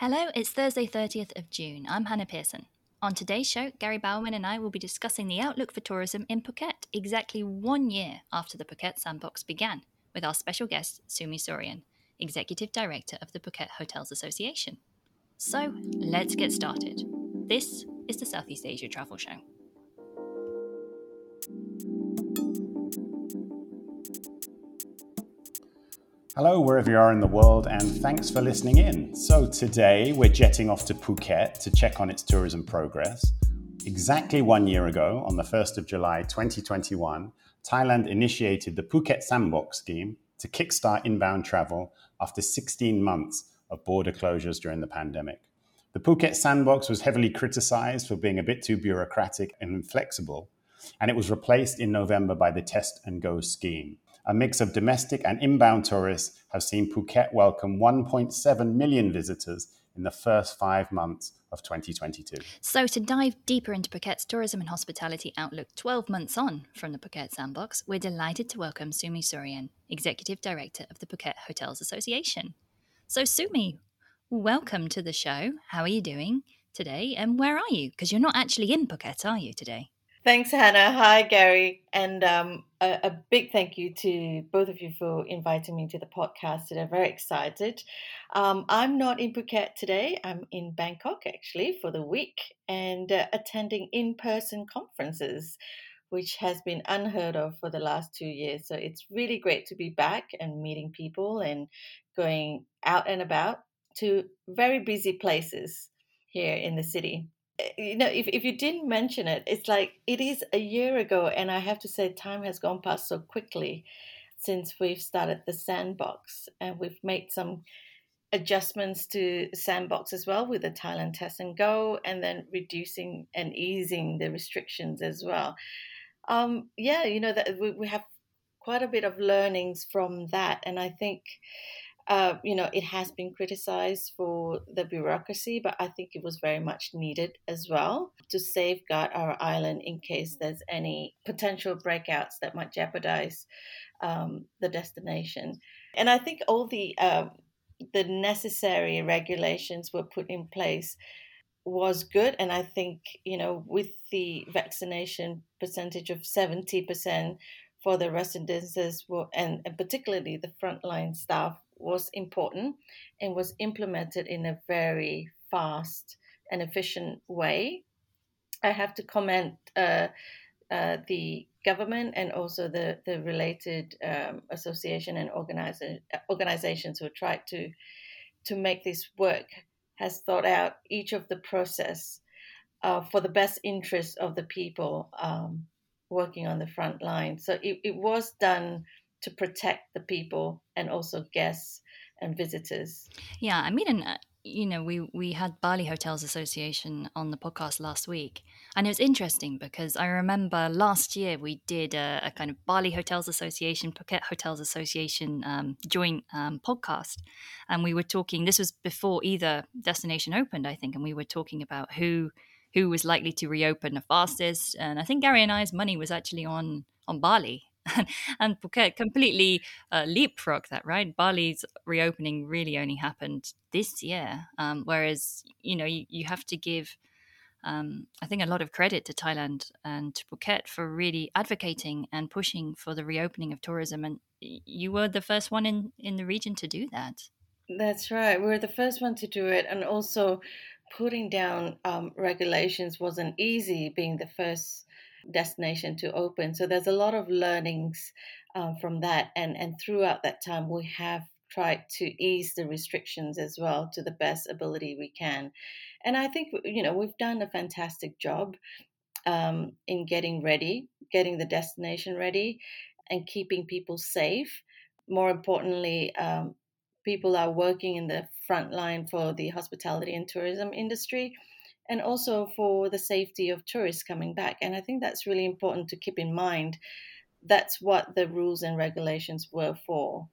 Hello, it's Thursday, 30th of June. I'm Hannah Pearson. On today's show, Gary Bowerman and I will be discussing the outlook for tourism in Phuket exactly one year after the Phuket Sandbox began, with our special guest, Sumi Soorian, Executive Director of the Phuket Hotels Association. So, let's get started. This is the Southeast Asia Travel Show. Hello, wherever you are in the world, and thanks for listening in. So, today we're jetting off to Phuket to check on its tourism progress. Exactly one year ago, on the 1st of July 2021, Thailand initiated the Phuket Sandbox scheme to kickstart inbound travel after 16 months of border closures during the pandemic. The Phuket Sandbox was heavily criticized for being a bit too bureaucratic and inflexible, and it was replaced in November by the Test and Go scheme a mix of domestic and inbound tourists have seen Phuket welcome 1.7 million visitors in the first five months of 2022. So, to dive deeper into Phuket's tourism and hospitality outlook 12 months on from the Phuket Sandbox, we're delighted to welcome Sumi Soorian, Executive Director of the Phuket Hotels Association. So, Sumi, welcome to the show. How are you doing today? And where are you? Because you're not actually in Phuket, are you today? Thanks, Hannah. Hi, Gary. And um, a, a, big thank you to both of you for inviting me to the podcast today. Very excited. Um, I'm not in Phuket today. I'm in Bangkok actually for the week and uh, attending in person conferences, which has been unheard of for the last two years. So it's really great to be back and meeting people and going out and about to very busy places here in the city you know, if, if you didn't mention it, it's like it is a year ago, and I have to say, time has gone past so quickly since we've started the sandbox, and we've made some adjustments to sandbox as well with the Thailand test and go, and then reducing and easing the restrictions as well. Um, yeah, you know that we, we have quite a bit of learnings from that, and I think uh, you know, it has been criticized for the bureaucracy, but I think it was very much needed as well to safeguard our island in case there's any potential breakouts that might jeopardize um, the destination. And I think all the uh, the necessary regulations were put in place was good, and I think you know with the vaccination percentage of seventy percent for the residences and particularly the frontline staff was important and was implemented in a very fast and efficient way. I have to comment uh, uh, the government and also the, the related um, association and organiza- organizations who tried to to make this work has thought out each of the process uh, for the best interest of the people um, working on the front line. So it, it was done to protect the people and also guests and visitors. Yeah, I mean, and uh, you know, we we had Bali Hotels Association on the podcast last week, and it was interesting because I remember last year we did a, a kind of Bali Hotels Association, Phuket Hotels Association um, joint um, podcast, and we were talking. This was before either destination opened, I think, and we were talking about who who was likely to reopen the fastest. And I think Gary and I's money was actually on on Bali and Phuket completely uh, leapfrog that, right? Bali's reopening really only happened this year, um, whereas you know you, you have to give. Um, I think a lot of credit to Thailand and to Phuket for really advocating and pushing for the reopening of tourism, and you were the first one in in the region to do that. That's right. We were the first one to do it, and also putting down um, regulations wasn't easy. Being the first destination to open. So there's a lot of learnings uh, from that, and and throughout that time we have tried to ease the restrictions as well to the best ability we can. And I think you know we've done a fantastic job um, in getting ready, getting the destination ready, and keeping people safe. More importantly, um, people are working in the front line for the hospitality and tourism industry and also for the safety of tourists coming back. And I think that's really important to keep in mind. That's what the rules and regulations were for,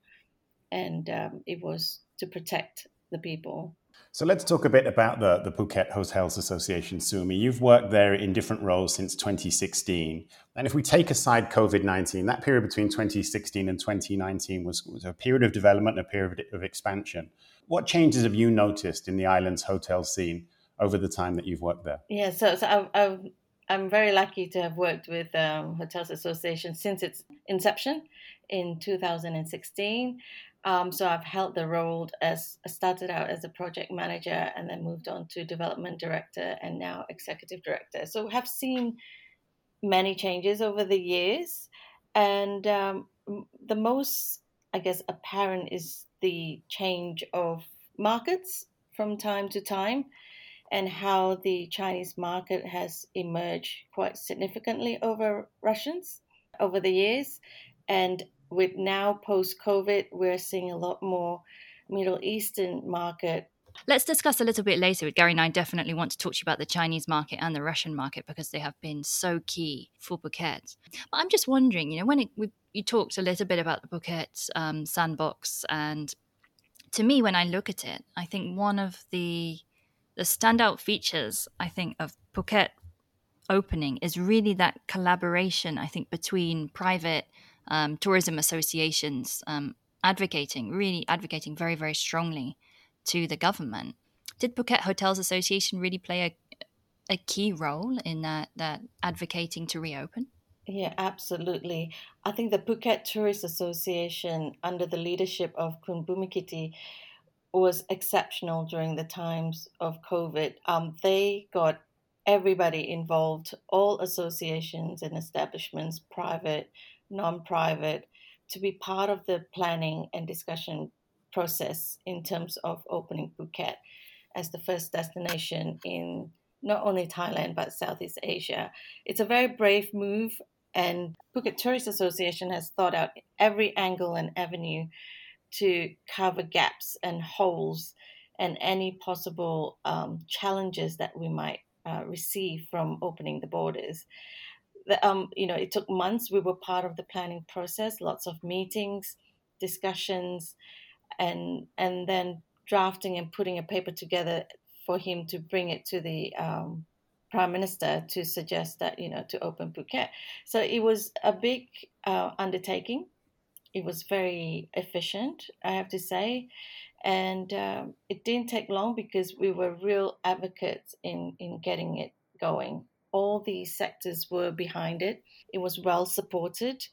and um, it was to protect the people. So let's talk a bit about the, the Phuket Hotels Association, Sumi. You've worked there in different roles since 2016. And if we take aside COVID 19, that period between 2016 and 2019 was, was a period of development, a period of expansion. What changes have you noticed in the island's hotel scene over the time that you've worked there? Yeah, so, so I, I, I'm very lucky to have worked with um, Hotels Association since its inception in 2016. Um, so I've held the role as started out as a project manager and then moved on to development director and now executive director. So have seen many changes over the years, and um, the most, I guess, apparent is the change of markets from time to time and how the Chinese market has emerged quite significantly over Russians over the years. And with now post COVID, we're seeing a lot more Middle Eastern market. Let's discuss a little bit later. With Gary and I definitely want to talk to you about the Chinese market and the Russian market because they have been so key for Phuket. But I'm just wondering, you know, when it, we, you talked a little bit about the Phuket um, sandbox, and to me, when I look at it, I think one of the the standout features, I think, of Phuket opening is really that collaboration, I think, between private um, tourism associations um, advocating, really advocating very, very strongly to the government. Did Phuket Hotels Association really play a, a key role in that, that advocating to reopen? Yeah, absolutely. I think the Phuket Tourist Association, under the leadership of Kun Bhummikitti, was exceptional during the times of COVID. Um, they got everybody involved, all associations and establishments, private, non private, to be part of the planning and discussion process in terms of opening Phuket as the first destination in not only Thailand but Southeast Asia. It's a very brave move, and Phuket Tourist Association has thought out every angle and avenue to cover gaps and holes and any possible um, challenges that we might uh, receive from opening the borders. The, um, you know, it took months. We were part of the planning process, lots of meetings, discussions, and and then drafting and putting a paper together for him to bring it to the um, prime minister to suggest that you know to open Phuket. So it was a big uh, undertaking it was very efficient, I have to say. And um, it didn't take long because we were real advocates in, in getting it going. All these sectors were behind it. It was well supported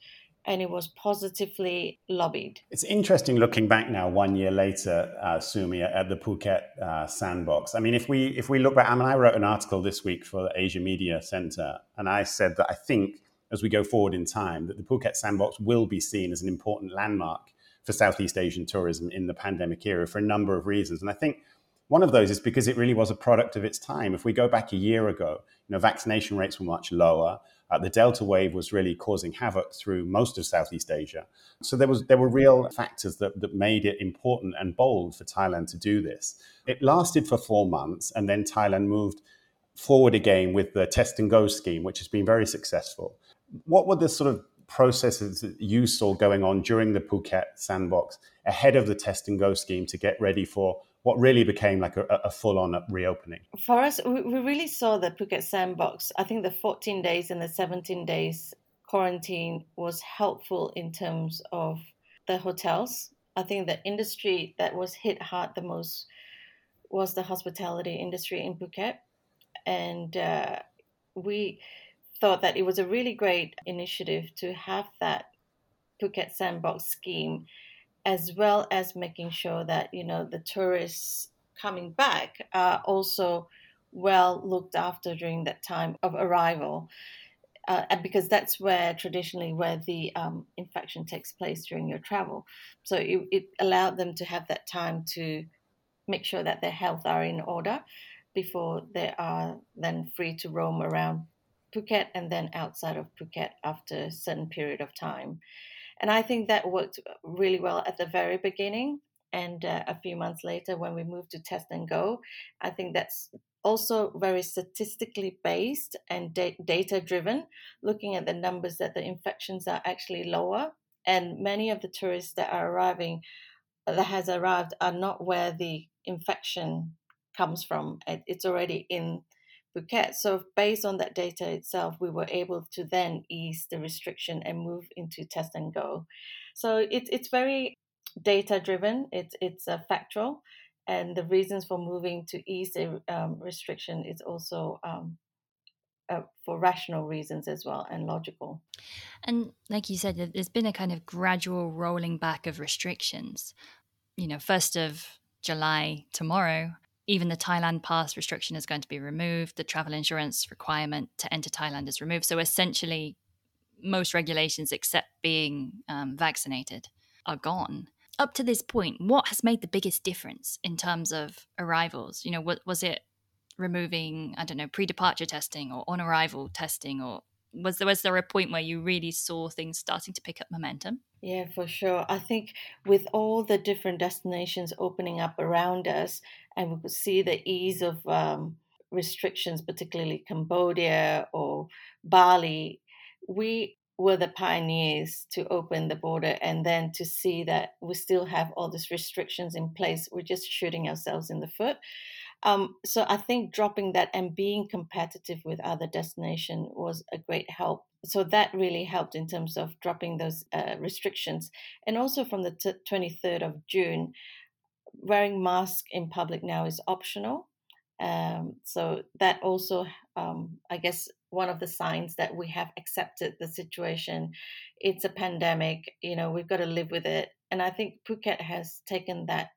and it was positively lobbied. It's interesting looking back now, one year later, uh, Sumi, at the Phuket uh, sandbox. I mean, if we if we look back, I mean, I wrote an article this week for the Asia Media Center, and I said that I think as we go forward in time that the Phuket Sandbox will be seen as an important landmark for Southeast Asian tourism in the pandemic era for a number of reasons. And I think one of those is because it really was a product of its time. If we go back a year ago, you know, vaccination rates were much lower. Uh, the Delta wave was really causing havoc through most of Southeast Asia. So there was there were real factors that, that made it important and bold for Thailand to do this. It lasted for four months, and then Thailand moved forward again with the test and go scheme, which has been very successful what were the sort of processes that you saw going on during the Phuket sandbox ahead of the test and go scheme to get ready for what really became like a, a full on reopening? For us, we really saw the Phuket sandbox. I think the 14 days and the 17 days quarantine was helpful in terms of the hotels. I think the industry that was hit hard the most was the hospitality industry in Phuket. And uh, we thought that it was a really great initiative to have that Phuket Sandbox scheme, as well as making sure that you know the tourists coming back are also well looked after during that time of arrival. Uh, because that's where traditionally where the um, infection takes place during your travel. So it, it allowed them to have that time to make sure that their health are in order before they are then free to roam around Phuket and then outside of Phuket after a certain period of time. And I think that worked really well at the very beginning. And uh, a few months later, when we moved to test and go, I think that's also very statistically based and da- data driven, looking at the numbers that the infections are actually lower. And many of the tourists that are arriving, that has arrived, are not where the infection comes from. It's already in Phuket. So based on that data itself, we were able to then ease the restriction and move into test and go. So it's it's very data driven. It's it's uh, factual, and the reasons for moving to ease the um, restriction is also um, uh, for rational reasons as well and logical. And like you said, there's been a kind of gradual rolling back of restrictions. You know, first of July tomorrow, even the Thailand pass restriction is going to be removed. The travel insurance requirement to enter Thailand is removed. So essentially, most regulations, except being um, vaccinated, are gone. Up to this point, what has made the biggest difference in terms of arrivals? You know, what was it removing, I don't know, pre-departure testing or on arrival testing, or was there was there a point where you really saw things starting to pick up momentum? Yeah, for sure. I think with all the different destinations opening up around us, and we could see the ease of um, restrictions, particularly Cambodia or Bali, we were the pioneers to open the border and then to see that we still have all these restrictions in place. We're just shooting ourselves in the foot. Um, so I think dropping that and being competitive with other destinations was a great help. So that really helped in terms of dropping those uh, restrictions. And also from the t- 23rd of June, wearing mask in public now is optional. Um, so that also, um, I guess, one of the signs that we have accepted the situation. It's a pandemic, you know, we've got to live with it. And I think Phuket has taken that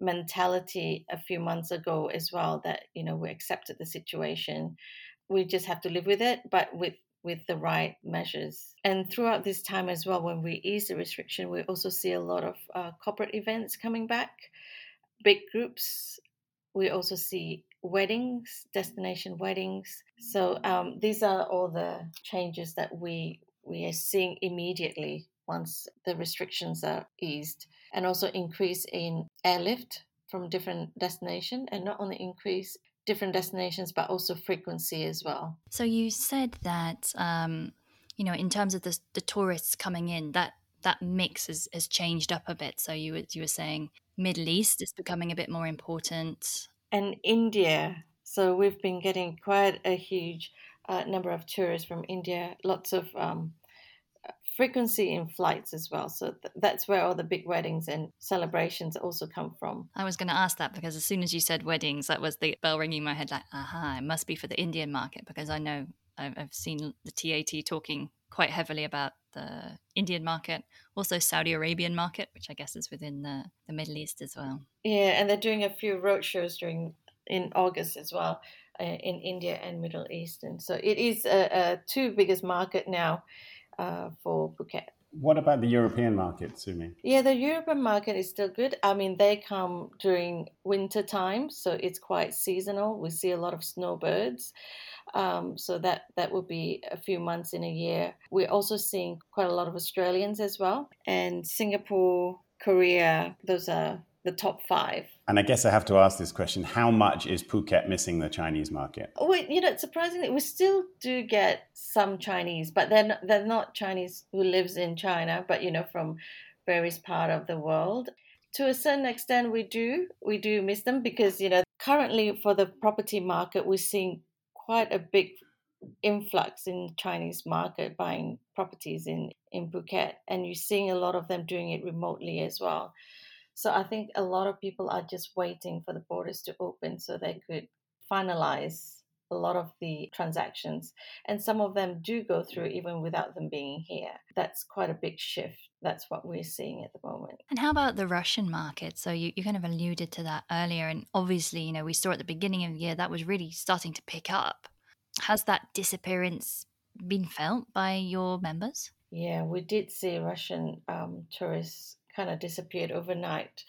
mentality a few months ago as well that you know we accepted the situation. We just have to live with it but with with the right measures. And throughout this time as well when we ease the restriction we also see a lot of uh, corporate events coming back. Big groups. We also see weddings destination weddings. So um, these are all the changes that we we are seeing immediately once the restrictions are eased and also increase in airlift from different destination and not only increase different destinations but also frequency as well. So you said that um, you know in terms of the, the tourists coming in that that mix has, has changed up a bit. So you, you were saying middle east is becoming a bit more important. And india. So we've been getting quite a huge uh, number of tourists from india. Lots of um, frequency in flights as well. So th- that's where all the big weddings and celebrations also come from. I was going to ask that because as soon as you said weddings, that was the bell ringing in my head like, aha, it must be for the Indian market because I know I've, I've seen the TAT talking quite heavily about the Indian market, also Saudi Arabian market, which I guess is within the, the Middle East as well. Yeah, and they're doing a few road shows during in August as well uh, in India and Middle East, and so it is a, a two biggest market now uh, for Phuket. What about the European market, Sumi? Yeah, the European market is still good. I mean, they come during winter time, so it's quite seasonal. We see a lot of snowbirds. Um, so that that would be a few months in a year. We're also seeing quite a lot of Australians as well, and Singapore, Korea. Those are the top five. And I guess I have to ask this question: How much is Phuket missing the Chinese market? Wait, you know, surprisingly, we still do get some Chinese, but they're not, they're not Chinese who lives in China, but you know, from various part of the world. To a certain extent, we do we do miss them because you know currently for the property market, we're seeing quite a big influx in Chinese market buying properties in in Phuket, and you're seeing a lot of them doing it remotely as well. So I think a lot of people are just waiting for the borders to open so they could finalize a lot of the transactions. And some of them do go through even without them being here. That's quite a big shift. That's what we're seeing at the moment. And how about the Russian market? So you, you kind of alluded to that earlier. And obviously, you know, we saw at the beginning of the year that was really starting to pick up. Has that disappearance been felt by your members? Yeah, we did see Russian um, tourists kind of disappeared overnight.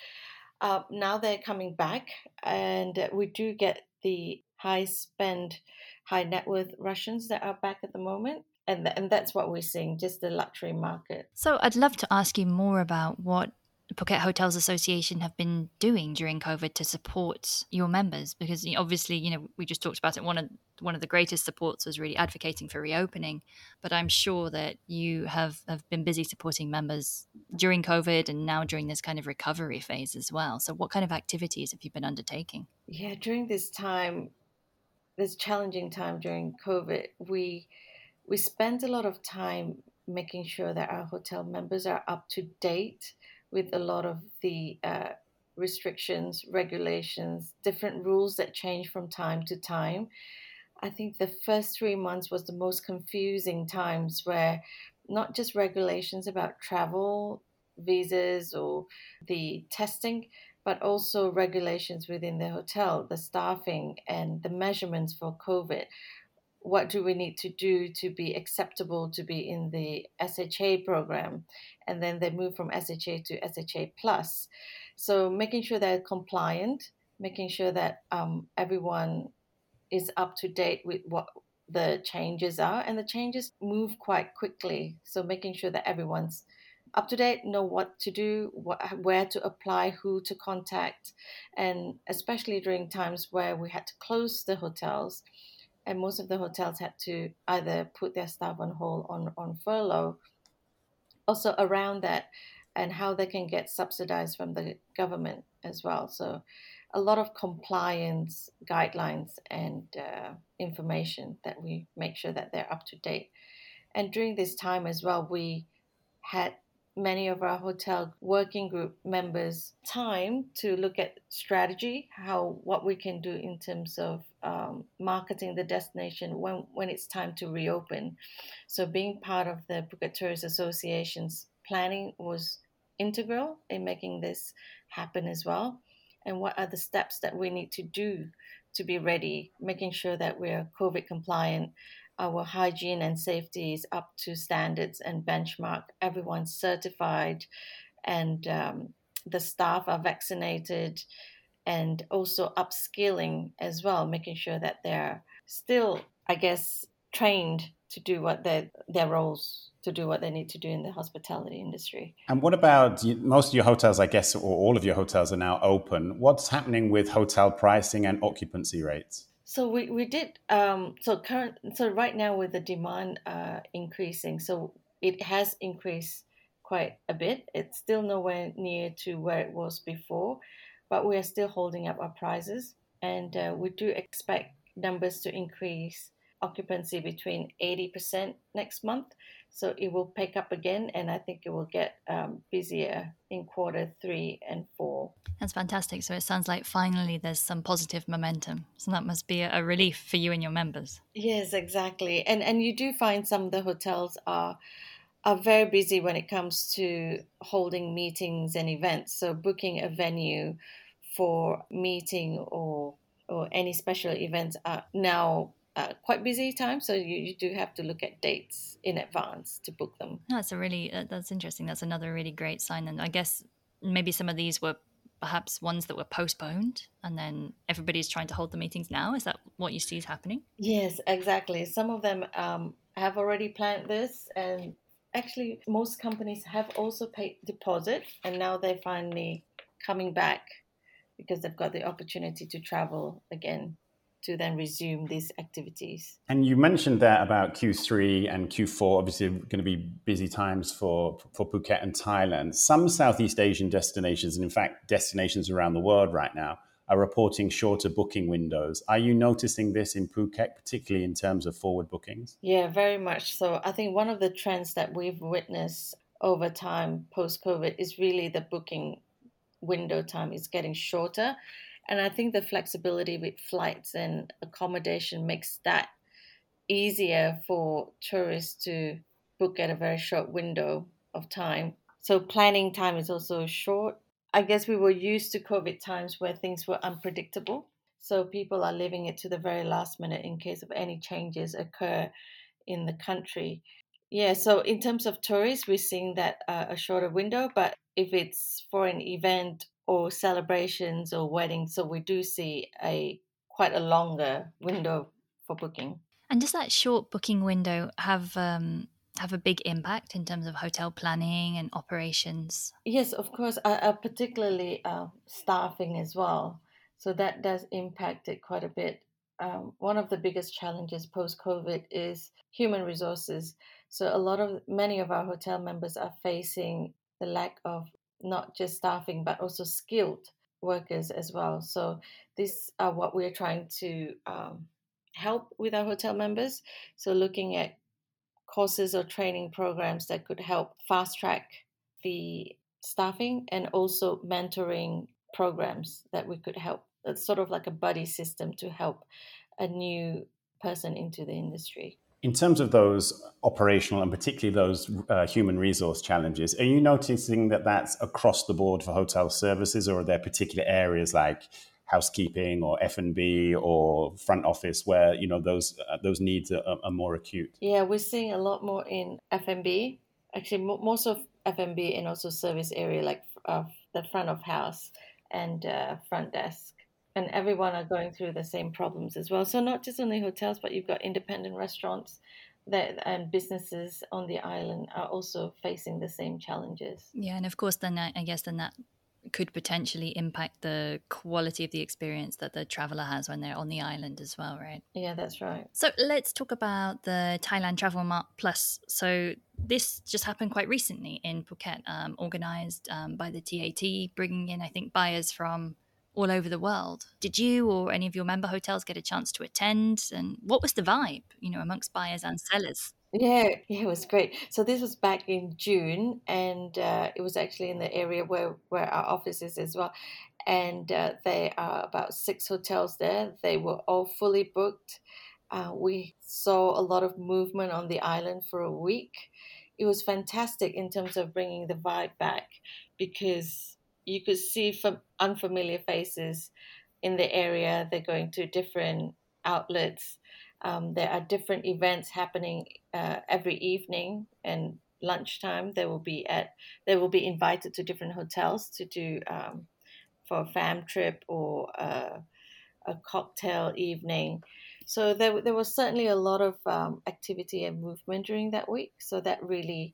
Uh, now they're coming back, and we do get the high spend, high net worth Russians that are back at the moment. And, th- and that's what we're seeing, just the luxury market. So I'd love to ask you more about what Phuket Hotels Association have been doing during COVID to support your members? Because obviously, you know, we just talked about it. One of one of the greatest supports was really advocating for reopening, but I'm sure that you have have been busy supporting members during COVID and now during this kind of recovery phase as well. So, what kind of activities have you been undertaking? Yeah, during this time, this challenging time during COVID, we we spent a lot of time making sure that our hotel members are up to date with a lot of the uh, restrictions, regulations, different rules that change from time to time. I think the first three months was the most confusing times where not just regulations about travel, visas, or the testing, but also regulations within the hotel, the staffing, and the measurements for COVID what do we need to do to be acceptable to be in the SHA program? And then they move from SHA to SHA plus. So making sure they're compliant, making sure that um, everyone is up to date with what the changes are, and the changes move quite quickly. So making sure that everyone's up to date, know what to do, what, where to apply, who to contact, and especially during times where we had to close the hotels and most of the hotels had to either put their staff on hold on, on furlough. Also around that and how they can get subsidized from the government as well. So a lot of compliance guidelines and uh, information that we make sure that they're up to date. And during this time as well, we had many of our hotel working group members time to look at strategy, how what we can do in terms of um, marketing the destination when when it's time to reopen. So being part of the Phuket Tourist Association's planning was integral in making this happen as well. And what are the steps that we need to do to be ready, making sure that we're COVID compliant, our hygiene and safety is up to standards and benchmark. Everyone's certified, and um, the staff are vaccinated, and also upskilling as well, making sure that they're still, I guess, trained to do what their their roles to do what they need to do in the hospitality industry. And what about most of your hotels? I guess, or all of your hotels are now open. What's happening with hotel pricing and occupancy rates? So we, we did um, so current so right now with the demand uh, increasing, so it has increased quite a bit. It's still nowhere near to where it was before, but we are still holding up our prices, and uh, we do expect numbers to increase occupancy between 80% next month. So it will pick up again, and I think it will get um, busier in quarter three and four. That's fantastic. So it sounds like finally there's some positive momentum. So that must be a relief for you and your members. Yes, exactly. And and you do find some of the hotels are are very busy when it comes to holding meetings and events. So booking a venue for meeting or or any special events are now uh, quite busy time, so you, you do have to look at dates in advance to book them. That's a really uh, that's interesting. That's another really great sign, and I guess maybe some of these were perhaps ones that were postponed, and then everybody's trying to hold the meetings now. Is that what you see is happening? Yes, exactly. Some of them um, have already planned this, and actually, most companies have also paid deposit, and now they're finally coming back because they've got the opportunity to travel again to then resume these activities. And you mentioned that about Q3 and Q4, obviously going to be busy times for, for Phuket and Thailand. Some Southeast Asian destinations, and in fact, destinations around the world right now, are reporting shorter booking windows. Are you noticing this in Phuket, particularly in terms of forward bookings? Yeah, very much so. I think one of the trends that we've witnessed over time post COVID is really the booking window time is getting shorter and I think the flexibility with flights and accommodation makes that easier for tourists to book at a very short window of time. So planning time is also short. I guess we were used to COVID times where things were unpredictable. So people are leaving it to the very last minute in case of any changes occur in the country. Yeah, so in terms of tourists, we're seeing that uh, a shorter window, but if it's for an event or celebrations or weddings. So we do see a quite a longer window for booking. And does that short booking window have um, have a big impact in terms of hotel planning and operations? Yes, of course, uh, uh, particularly uh, staffing as well. So that does impact it quite a bit. Um, one of the biggest challenges post COVID is human resources. So a lot of many of our hotel members are facing the lack of not just staffing but also skilled workers as well. So these are what we're trying to um, help with our hotel members. So looking at courses or training programs that could help fast track the staffing and also mentoring programs that we could help. It's sort of like a buddy system to help a new person into the industry. In terms of those operational and particularly those uh, human resource challenges, are you noticing that that's across the board for hotel services, or are there particular areas like housekeeping or F and B or front office where you know those uh, those needs are, are, more acute? Yeah, we're seeing a lot more in F and B. Actually, most of F and B and also service area like uh, the front of house and uh, front desk and everyone are going through the same problems as well. So not just only hotels, but you've got independent restaurants that and businesses on the island are also facing the same challenges. Yeah, and of course, then I, I guess then that could potentially impact the quality of the experience that the traveler has when they're on the island as well, right? Yeah, that's right. So let's talk about the Thailand Travel Mart Plus. So this just happened quite recently in Phuket, um, organized um, by the TAT, bringing in, I think, buyers from all over the world. Did you or any of your member hotels get a chance to attend? And what was the vibe, you know, amongst buyers and sellers? Yeah, yeah, it was great. So this was back in June, and uh, it was actually in the area where where our office is as well. And uh, there are about six hotels there. They were all fully booked. Uh, we saw a lot of movement on the island for a week. It was fantastic in terms of bringing the vibe back because you could see from unfamiliar faces in the area. They're going to different outlets. Um, there are different events happening uh, every evening and lunchtime. They will be at. They will be invited to different hotels to do um, for a fam trip or a, a cocktail evening. So there, there was certainly a lot of um, activity and movement during that week. So that really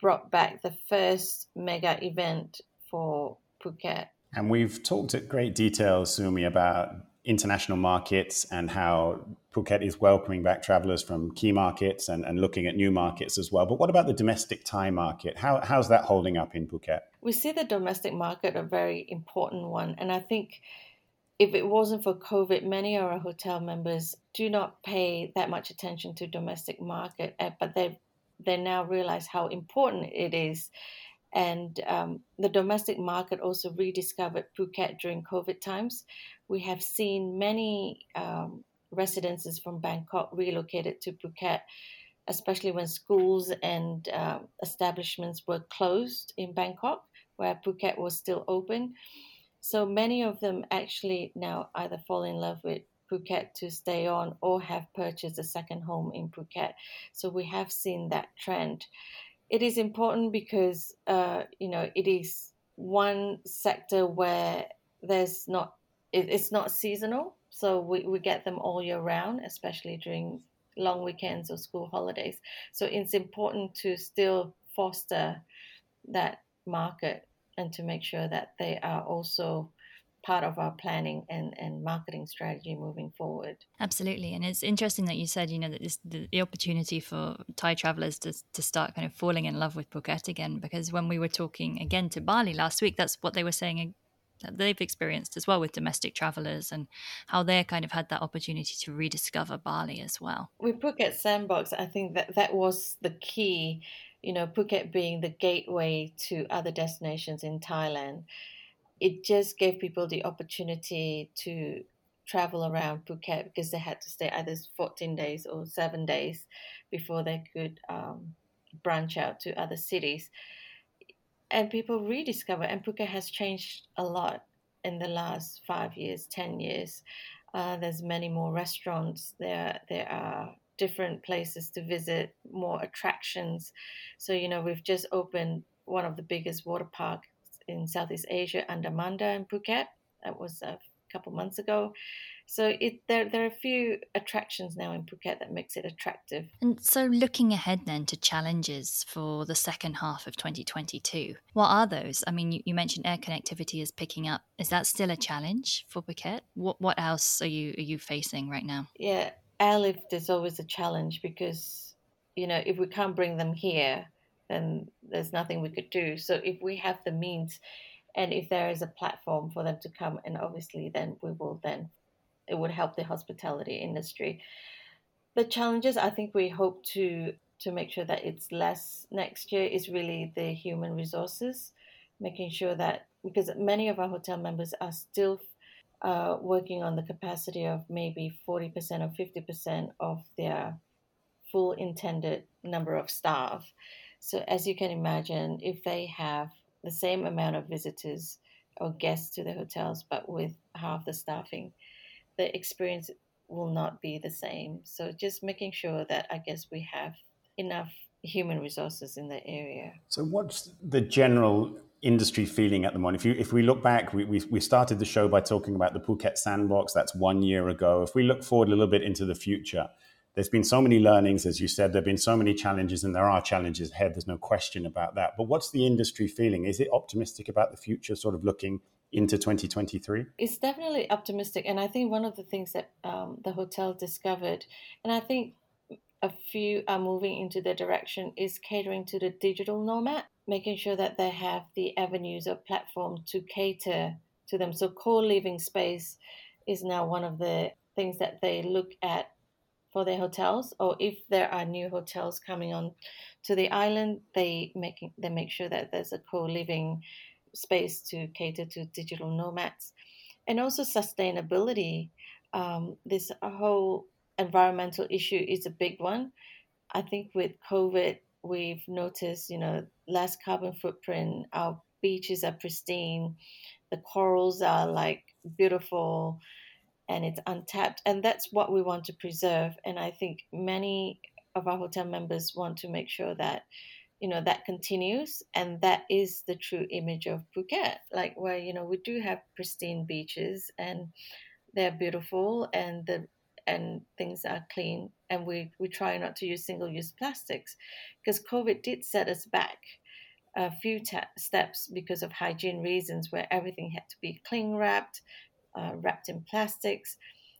brought back the first mega event for Phuket. And we've talked at great detail, Sumi, about international markets and how Phuket is welcoming back travelers from key markets and, and looking at new markets as well. But what about the domestic Thai market? How, how's that holding up in Phuket? We see the domestic market a very important one. And I think if it wasn't for COVID, many of our hotel members do not pay that much attention to domestic market, eh, but they they now realize how important it is and um, the domestic market also rediscovered Phuket during COVID times. We have seen many um, residences from Bangkok relocated to Phuket, especially when schools and uh, establishments were closed in Bangkok, where Phuket was still open. So many of them actually now either fall in love with Phuket to stay on or have purchased a second home in Phuket. So we have seen that trend it is important because uh, you know it is one sector where there's not it, it's not seasonal so we, we get them all year round especially during long weekends or school holidays. So it's important to still foster that market and to make sure that they are also part of our planning and, and marketing strategy moving forward. Absolutely. And it's interesting that you said, you know, that this, the, the opportunity for Thai travelers to, to start kind of falling in love with Phuket again, because when we were talking again to Bali last week, that's what they were saying that they've experienced as well with domestic travelers and how they're kind of had that opportunity to rediscover Bali as well. With Phuket Sandbox, I think that that was the key, you know, Phuket being the gateway to other destinations in Thailand it just gave people the opportunity to travel around Phuket because they had to stay either 14 days or seven days before they could um, branch out to other cities. And people rediscover, and Phuket has changed a lot in the last five years, 10 years. Uh, there's many more restaurants. There, there are different places to visit, more attractions. So, you know, we've just opened one of the biggest water park in Southeast Asia, Andamanda and Phuket. That was a couple months ago. So it there there are a few attractions now in Phuket that makes it attractive. And so looking ahead then to challenges for the second half of 2022, what are those? I mean, you, you mentioned air connectivity is picking up. Is that still a challenge for Phuket? What what else are you are you facing right now? Yeah, airlift is always a challenge because you know if we can't bring them here, then there's nothing we could do. So if we have the means and if there is a platform for them to come and obviously then we will then it would help the hospitality industry. The challenges I think we hope to to make sure that it's less next year is really the human resources, making sure that because many of our hotel members are still uh, working on the capacity of maybe 40% or 50% of their full intended number of staff. So, as you can imagine, if they have the same amount of visitors or guests to the hotels, but with half the staffing, the experience will not be the same. So just making sure that I guess we have enough human resources in the area. So what's the general industry feeling at the moment? If you if we look back, we, we, we started the show by talking about the Phuket sandbox. That's one year ago. If we look forward a little bit into the future, there's been so many learnings, as you said, there have been so many challenges, and there are challenges ahead. There's no question about that. But what's the industry feeling? Is it optimistic about the future, sort of looking into 2023? It's definitely optimistic. And I think one of the things that um, the hotel discovered, and I think a few are moving into the direction, is catering to the digital nomad, making sure that they have the avenues or platform to cater to them. So, co living space is now one of the things that they look at for their hotels or if there are new hotels coming on to the island they make they make sure that there's a co-living space to cater to digital nomads, and also sustainability. Um, this whole environmental issue is a big one. I think with COVID, we've noticed, you know, less carbon footprint. Our beaches are pristine, the corals are like beautiful, and it's untapped, and that's what we want to preserve. And I think many of our hotel members want to make sure that you know that continues and that is the true image of phuket like where you know we do have pristine beaches and they're beautiful and the and things are clean and we we try not to use single use plastics because covid did set us back a few steps because of hygiene reasons where everything had to be cling wrapped uh, wrapped in plastics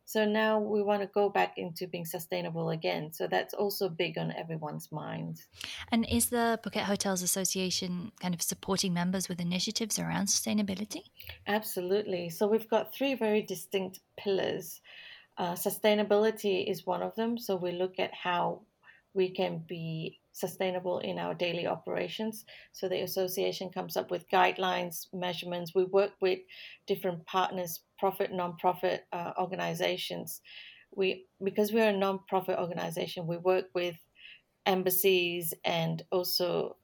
so now we want to go back into being sustainable again. So that's also big on everyone's mind. And is the Phuket Hotels Association kind of supporting members with initiatives around sustainability? Absolutely. So we've got three very distinct pillars. Uh, sustainability is one of them. So we look at how we can be sustainable in our daily operations. So the association comes up with guidelines, measurements. We work with different partners, profit, non-profit uh, organizations. We because we're a non-profit organization, we work with embassies and also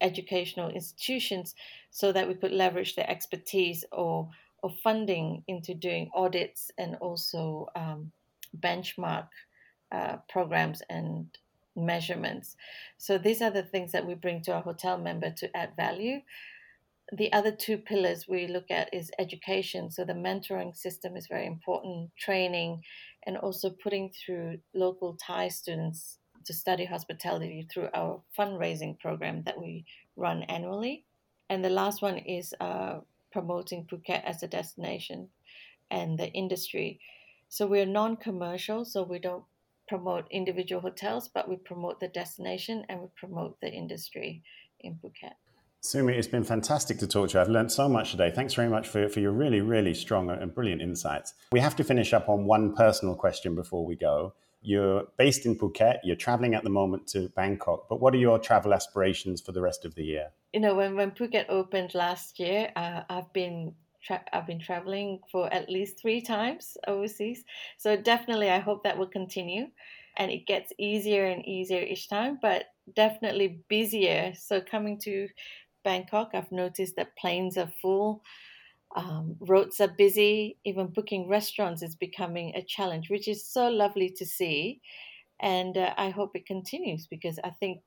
educational institutions so that we could leverage their expertise or or funding into doing audits and also um, benchmark uh, programs and measurements. So these are the things that we bring to our hotel member to add value. The other two pillars we look at is education. So the mentoring system is very important, training, and also putting through local Thai students to study hospitality through our fundraising program that we run annually. And the last one is uh, promoting Phuket as a destination and the industry. So we're non commercial, so we don't promote individual hotels, but we promote the destination and we promote the industry in Phuket. Sumi, it's been fantastic to talk to you. I've learned so much today. Thanks very much for, for your really, really strong and brilliant insights. We have to finish up on one personal question before we go. You're based in Phuket, you're traveling at the moment to Bangkok, but what are your travel aspirations for the rest of the year? You know, when, when Phuket opened last year, uh, I've been tra- I've been traveling for at least three times overseas. So definitely, I hope that will continue, and it gets easier and easier each time. But definitely busier. So coming to Bangkok, I've noticed that planes are full. Um, roads are busy. Even booking restaurants is becoming a challenge, which is so lovely to see. And uh, I hope it continues because I think,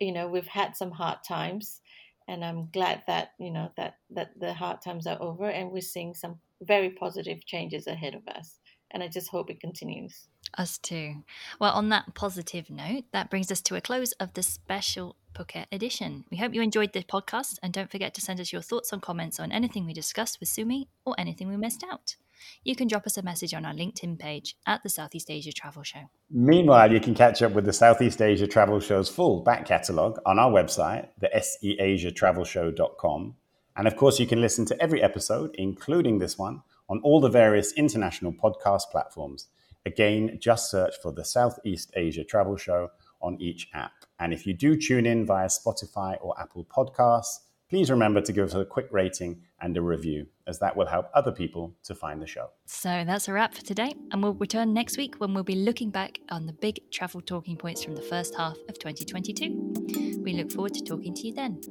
you know, we've had some hard times and I'm glad that you know that that the hard times are over and we're seeing some very positive changes ahead of us. And I just hope it continues. Us too. Well, on that positive note, that brings us to a close of the special Phuket edition. We hope you enjoyed the podcast and don't forget to send us your thoughts and comments on anything we discussed with Sumi or anything we missed out. You can drop us a message on our LinkedIn page at the Southeast Asia Travel Show. Meanwhile, you can catch up with the Southeast Asia Travel Show's full back catalogue on our website, the seasiatravelshow.com. And of course, you can listen to every episode, including this one, on all the various international podcast platforms. Again, just search for the Southeast Asia Travel Show on each app. And if you do tune in via Spotify or Apple Podcasts, please remember to give us a quick rating and a review, as that will help other people to find the show. So that's a wrap for today, and we'll return next week when we'll be looking back on the big travel talking points from the first half of 2022. We look forward to talking to you then.